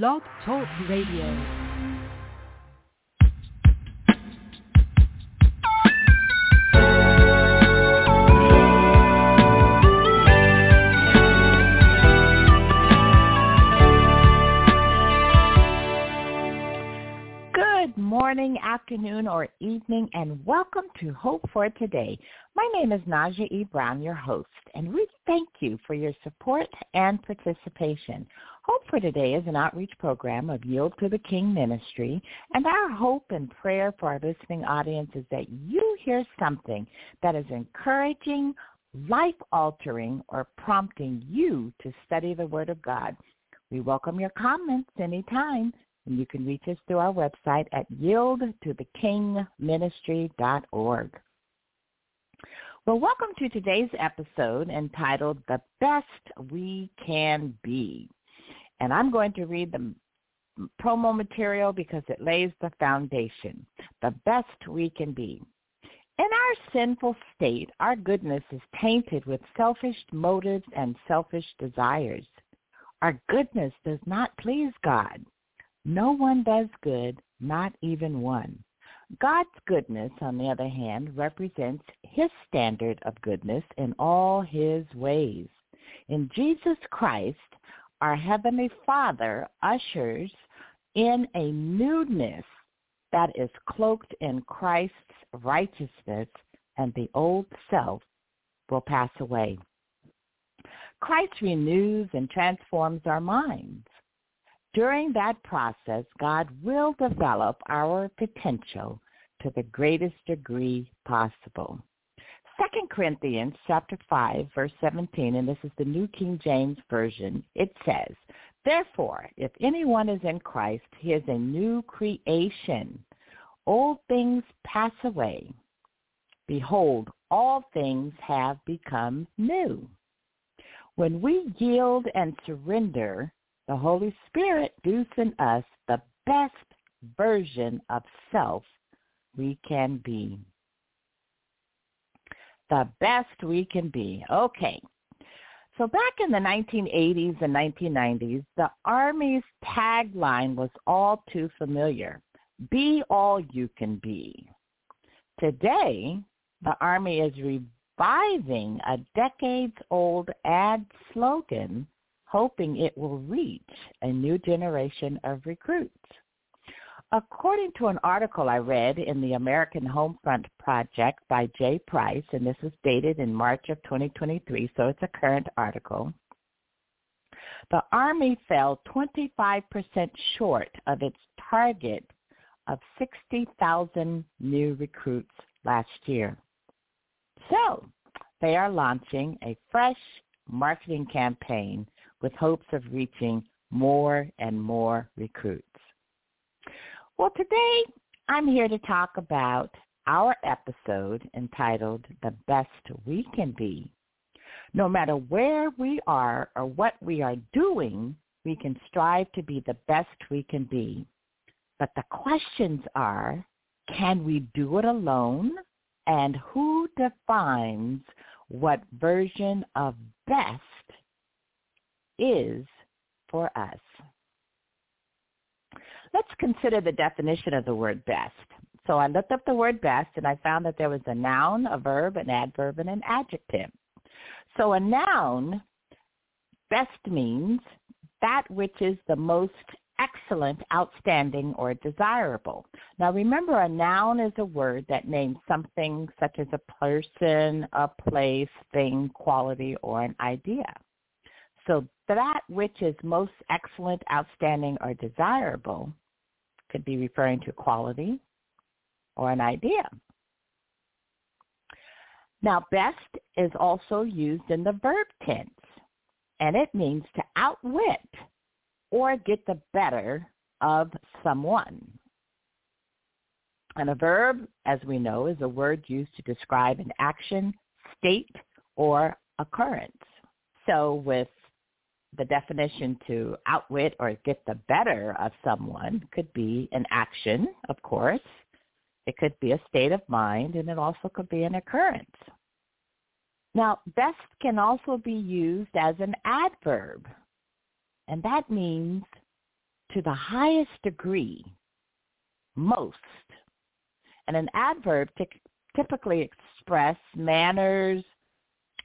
Blog Talk Radio. Good morning, afternoon, or evening, and welcome to Hope for Today. My name is Naja E. Brown, your host, and we thank you for your support and participation. Hope for Today is an outreach program of Yield to the King Ministry, and our hope and prayer for our listening audience is that you hear something that is encouraging, life-altering, or prompting you to study the Word of God. We welcome your comments anytime, and you can reach us through our website at yieldtothekingministry.org. Well, welcome to today's episode entitled The Best We Can Be. And I'm going to read the promo material because it lays the foundation. The best we can be. In our sinful state, our goodness is tainted with selfish motives and selfish desires. Our goodness does not please God. No one does good, not even one. God's goodness, on the other hand, represents his standard of goodness in all his ways. In Jesus Christ, our Heavenly Father ushers in a newness that is cloaked in Christ's righteousness and the old self will pass away. Christ renews and transforms our minds. During that process, God will develop our potential to the greatest degree possible. Second Corinthians chapter 5 verse 17, and this is the New King James Version, it says, Therefore, if anyone is in Christ, he is a new creation. Old things pass away. Behold, all things have become new. When we yield and surrender, the Holy Spirit does in us the best version of self we can be the best we can be. Okay. So back in the 1980s and 1990s, the Army's tagline was all too familiar. Be all you can be. Today, the Army is reviving a decades-old ad slogan, hoping it will reach a new generation of recruits. According to an article I read in the American Homefront Project by Jay Price, and this was dated in March of 2023, so it's a current article, the Army fell 25% short of its target of 60,000 new recruits last year. So they are launching a fresh marketing campaign with hopes of reaching more and more recruits. Well, today I'm here to talk about our episode entitled The Best We Can Be. No matter where we are or what we are doing, we can strive to be the best we can be. But the questions are, can we do it alone? And who defines what version of best is for us? Let's consider the definition of the word best. So I looked up the word best and I found that there was a noun, a verb, an adverb, and an adjective. So a noun, best means that which is the most excellent, outstanding, or desirable. Now remember, a noun is a word that names something such as a person, a place, thing, quality, or an idea. So that which is most excellent, outstanding, or desirable could be referring to quality or an idea. Now, best is also used in the verb tense, and it means to outwit or get the better of someone. And a verb, as we know, is a word used to describe an action, state, or occurrence. So with the definition to outwit or get the better of someone could be an action, of course. It could be a state of mind, and it also could be an occurrence. Now, best can also be used as an adverb, and that means to the highest degree, most. And an adverb t- typically express manners,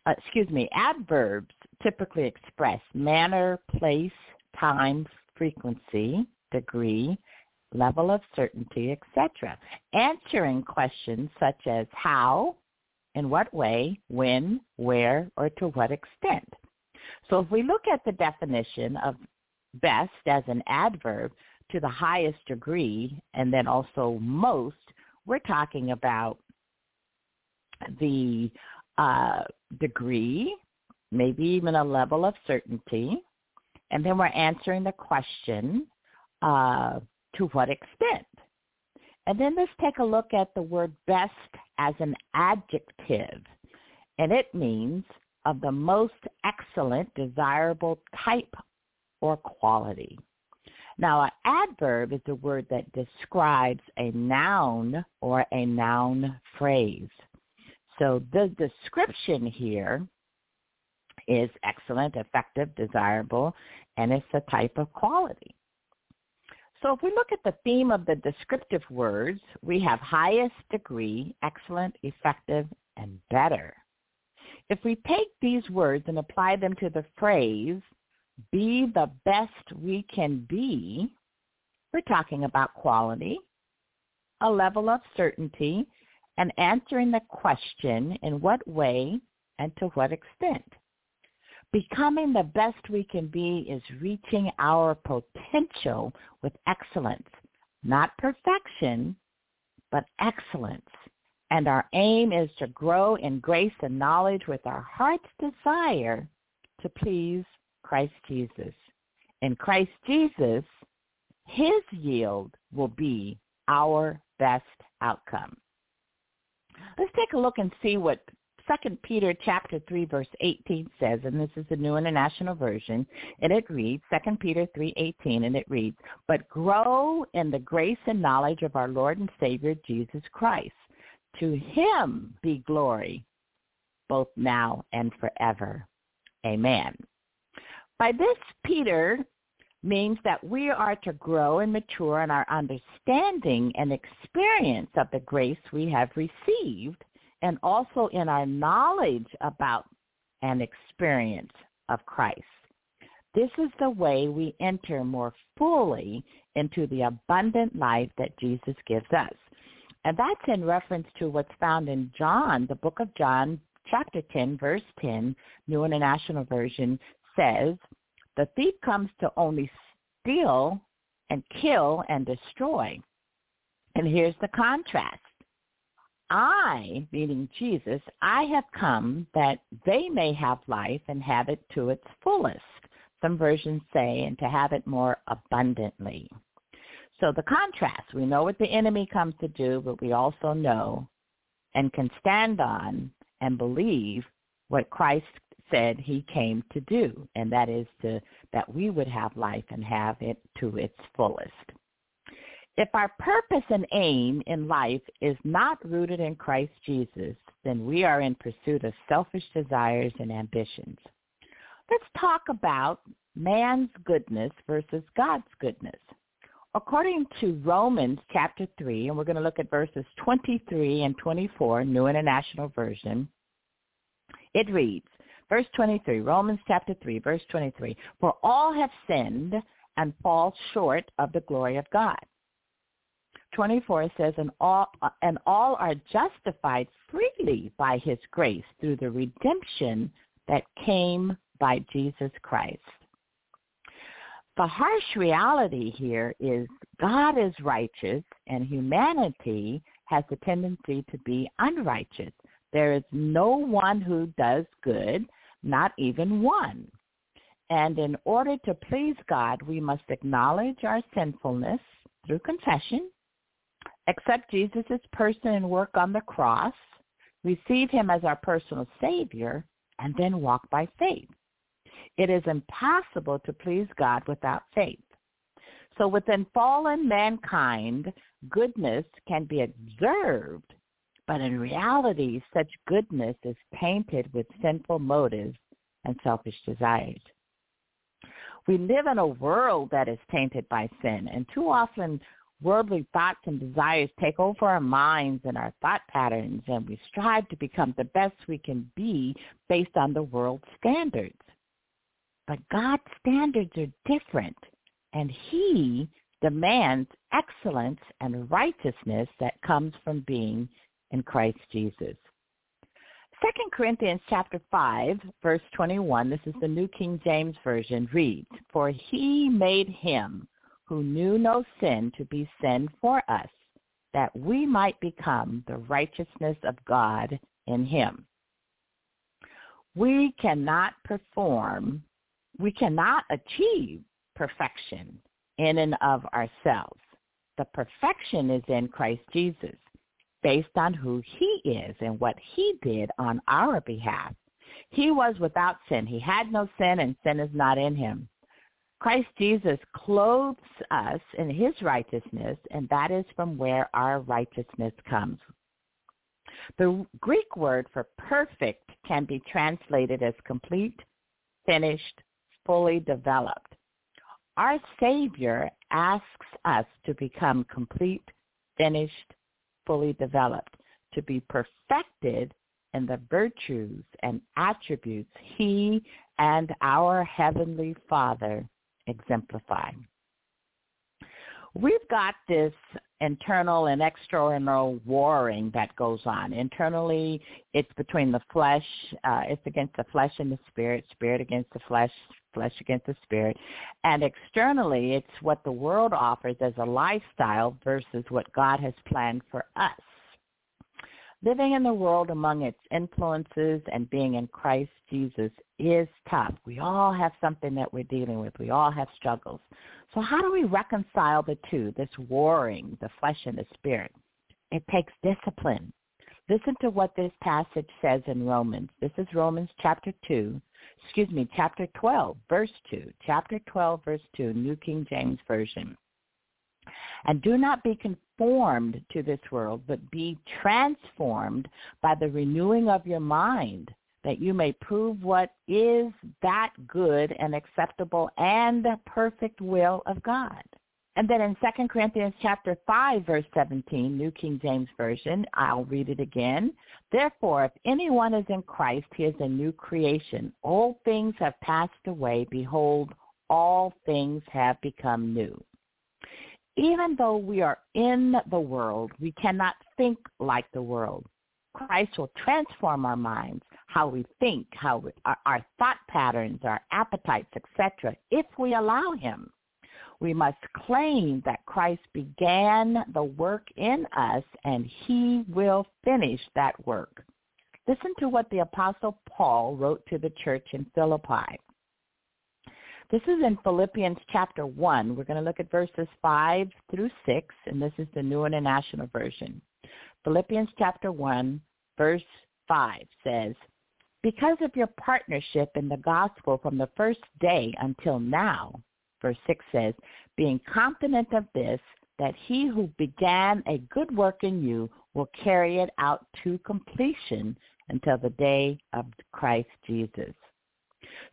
uh, excuse me, adverbs typically express manner, place, time, frequency, degree, level of certainty, etc. Answering questions such as how, in what way, when, where, or to what extent. So if we look at the definition of best as an adverb to the highest degree and then also most, we're talking about the uh, degree, maybe even a level of certainty, and then we're answering the question, uh, to what extent? And then let's take a look at the word best as an adjective. And it means of the most excellent, desirable type or quality. Now, an adverb is a word that describes a noun or a noun phrase. So the description here is excellent, effective, desirable, and it's a type of quality. So if we look at the theme of the descriptive words, we have highest degree, excellent, effective, and better. If we take these words and apply them to the phrase, be the best we can be, we're talking about quality, a level of certainty, and answering the question in what way and to what extent. Becoming the best we can be is reaching our potential with excellence, not perfection, but excellence. And our aim is to grow in grace and knowledge with our heart's desire to please Christ Jesus. In Christ Jesus, his yield will be our best outcome. Let's take a look and see what Second Peter chapter 3 verse 18 says, and this is the New International Version, and it reads, Second Peter 3.18, and it reads, But grow in the grace and knowledge of our Lord and Savior Jesus Christ. To him be glory, both now and forever. Amen. By this, Peter means that we are to grow and mature in our understanding and experience of the grace we have received and also in our knowledge about and experience of Christ. This is the way we enter more fully into the abundant life that Jesus gives us. And that's in reference to what's found in John, the book of John, chapter 10, verse 10, New International Version says, the thief comes to only steal and kill and destroy. And here's the contrast. I, meaning Jesus, I have come that they may have life and have it to its fullest. Some versions say, and to have it more abundantly. So the contrast, we know what the enemy comes to do, but we also know and can stand on and believe what Christ said he came to do, and that is to that we would have life and have it to its fullest. If our purpose and aim in life is not rooted in Christ Jesus, then we are in pursuit of selfish desires and ambitions. Let's talk about man's goodness versus God's goodness. According to Romans chapter 3, and we're going to look at verses 23 and 24, New International Version, it reads, verse 23, Romans chapter 3, verse 23, For all have sinned and fall short of the glory of God 24 says, and all, and all are justified freely by his grace through the redemption that came by Jesus Christ. The harsh reality here is God is righteous and humanity has a tendency to be unrighteous. There is no one who does good, not even one. And in order to please God, we must acknowledge our sinfulness through confession accept Jesus' person and work on the cross, receive him as our personal Savior, and then walk by faith. It is impossible to please God without faith. So within fallen mankind, goodness can be observed, but in reality, such goodness is tainted with sinful motives and selfish desires. We live in a world that is tainted by sin, and too often worldly thoughts and desires take over our minds and our thought patterns, and we strive to become the best we can be based on the world's standards. But God's standards are different, and he demands excellence and righteousness that comes from being in Christ Jesus. 2 Corinthians chapter 5, verse 21, this is the New King James Version, reads, For he made him who knew no sin to be sin for us, that we might become the righteousness of God in him. We cannot perform, we cannot achieve perfection in and of ourselves. The perfection is in Christ Jesus based on who he is and what he did on our behalf. He was without sin. He had no sin and sin is not in him. Christ Jesus clothes us in his righteousness, and that is from where our righteousness comes. The Greek word for perfect can be translated as complete, finished, fully developed. Our Savior asks us to become complete, finished, fully developed, to be perfected in the virtues and attributes he and our Heavenly Father exemplify. We've got this internal and external warring that goes on. Internally, it's between the flesh, uh, it's against the flesh and the spirit, spirit against the flesh, flesh against the spirit. And externally, it's what the world offers as a lifestyle versus what God has planned for us. Living in the world among its influences and being in Christ Jesus is tough. We all have something that we're dealing with. We all have struggles. So how do we reconcile the two, this warring, the flesh and the spirit? It takes discipline. Listen to what this passage says in Romans. This is Romans chapter 2, excuse me, chapter 12, verse 2. Chapter 12, verse 2, New King James Version. And do not be conformed to this world, but be transformed by the renewing of your mind, that you may prove what is that good and acceptable and the perfect will of God. And then in 2 Corinthians chapter 5, verse 17, New King James Version, I'll read it again. Therefore, if anyone is in Christ, he is a new creation. All things have passed away. Behold, all things have become new. Even though we are in the world, we cannot think like the world. Christ will transform our minds, how we think, how we, our, our thought patterns, our appetites, etc., if we allow him. We must claim that Christ began the work in us and he will finish that work. Listen to what the Apostle Paul wrote to the church in Philippi. This is in Philippians chapter 1. We're going to look at verses 5 through 6, and this is the New International Version. Philippians chapter 1, verse 5 says, Because of your partnership in the gospel from the first day until now, verse 6 says, being confident of this, that he who began a good work in you will carry it out to completion until the day of Christ Jesus.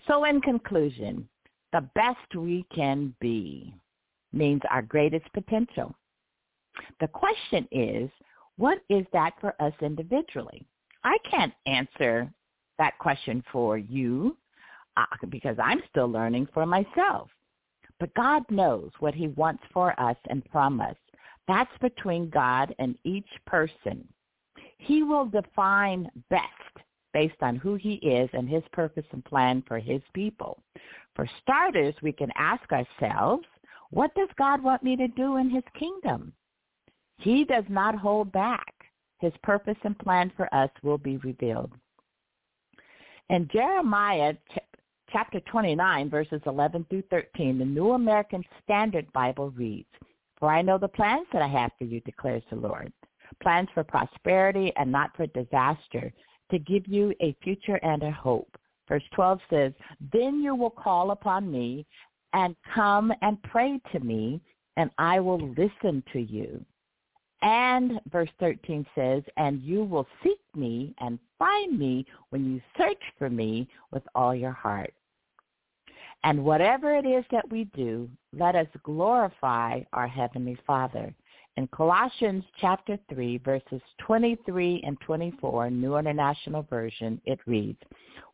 So in conclusion, the best we can be means our greatest potential. The question is, what is that for us individually? I can't answer that question for you uh, because I'm still learning for myself. But God knows what he wants for us and from us. That's between God and each person. He will define best based on who he is and his purpose and plan for his people. For starters, we can ask ourselves, what does God want me to do in his kingdom? He does not hold back. His purpose and plan for us will be revealed. In Jeremiah chapter 29, verses 11 through 13, the New American Standard Bible reads, For I know the plans that I have for you, declares the Lord, plans for prosperity and not for disaster, to give you a future and a hope. Verse 12 says, Then you will call upon me and come and pray to me, and I will listen to you. And verse 13 says, And you will seek me and find me when you search for me with all your heart. And whatever it is that we do, let us glorify our Heavenly Father. In Colossians chapter 3, verses 23 and 24, New International Version, it reads,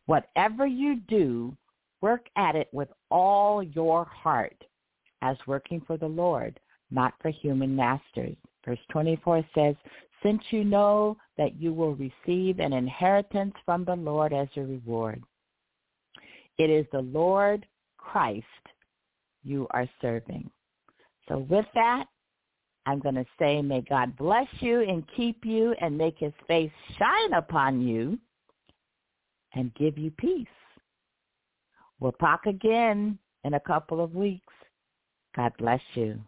Whatever you do, work at it with all your heart, as working for the Lord, not for human masters. Verse 24 says, Since you know that you will receive an inheritance from the Lord as a reward. It is the Lord Christ you are serving. So with that, I'm going to say, may God bless you and keep you and make his face shine upon you and give you peace. We'll talk again in a couple of weeks. God bless you.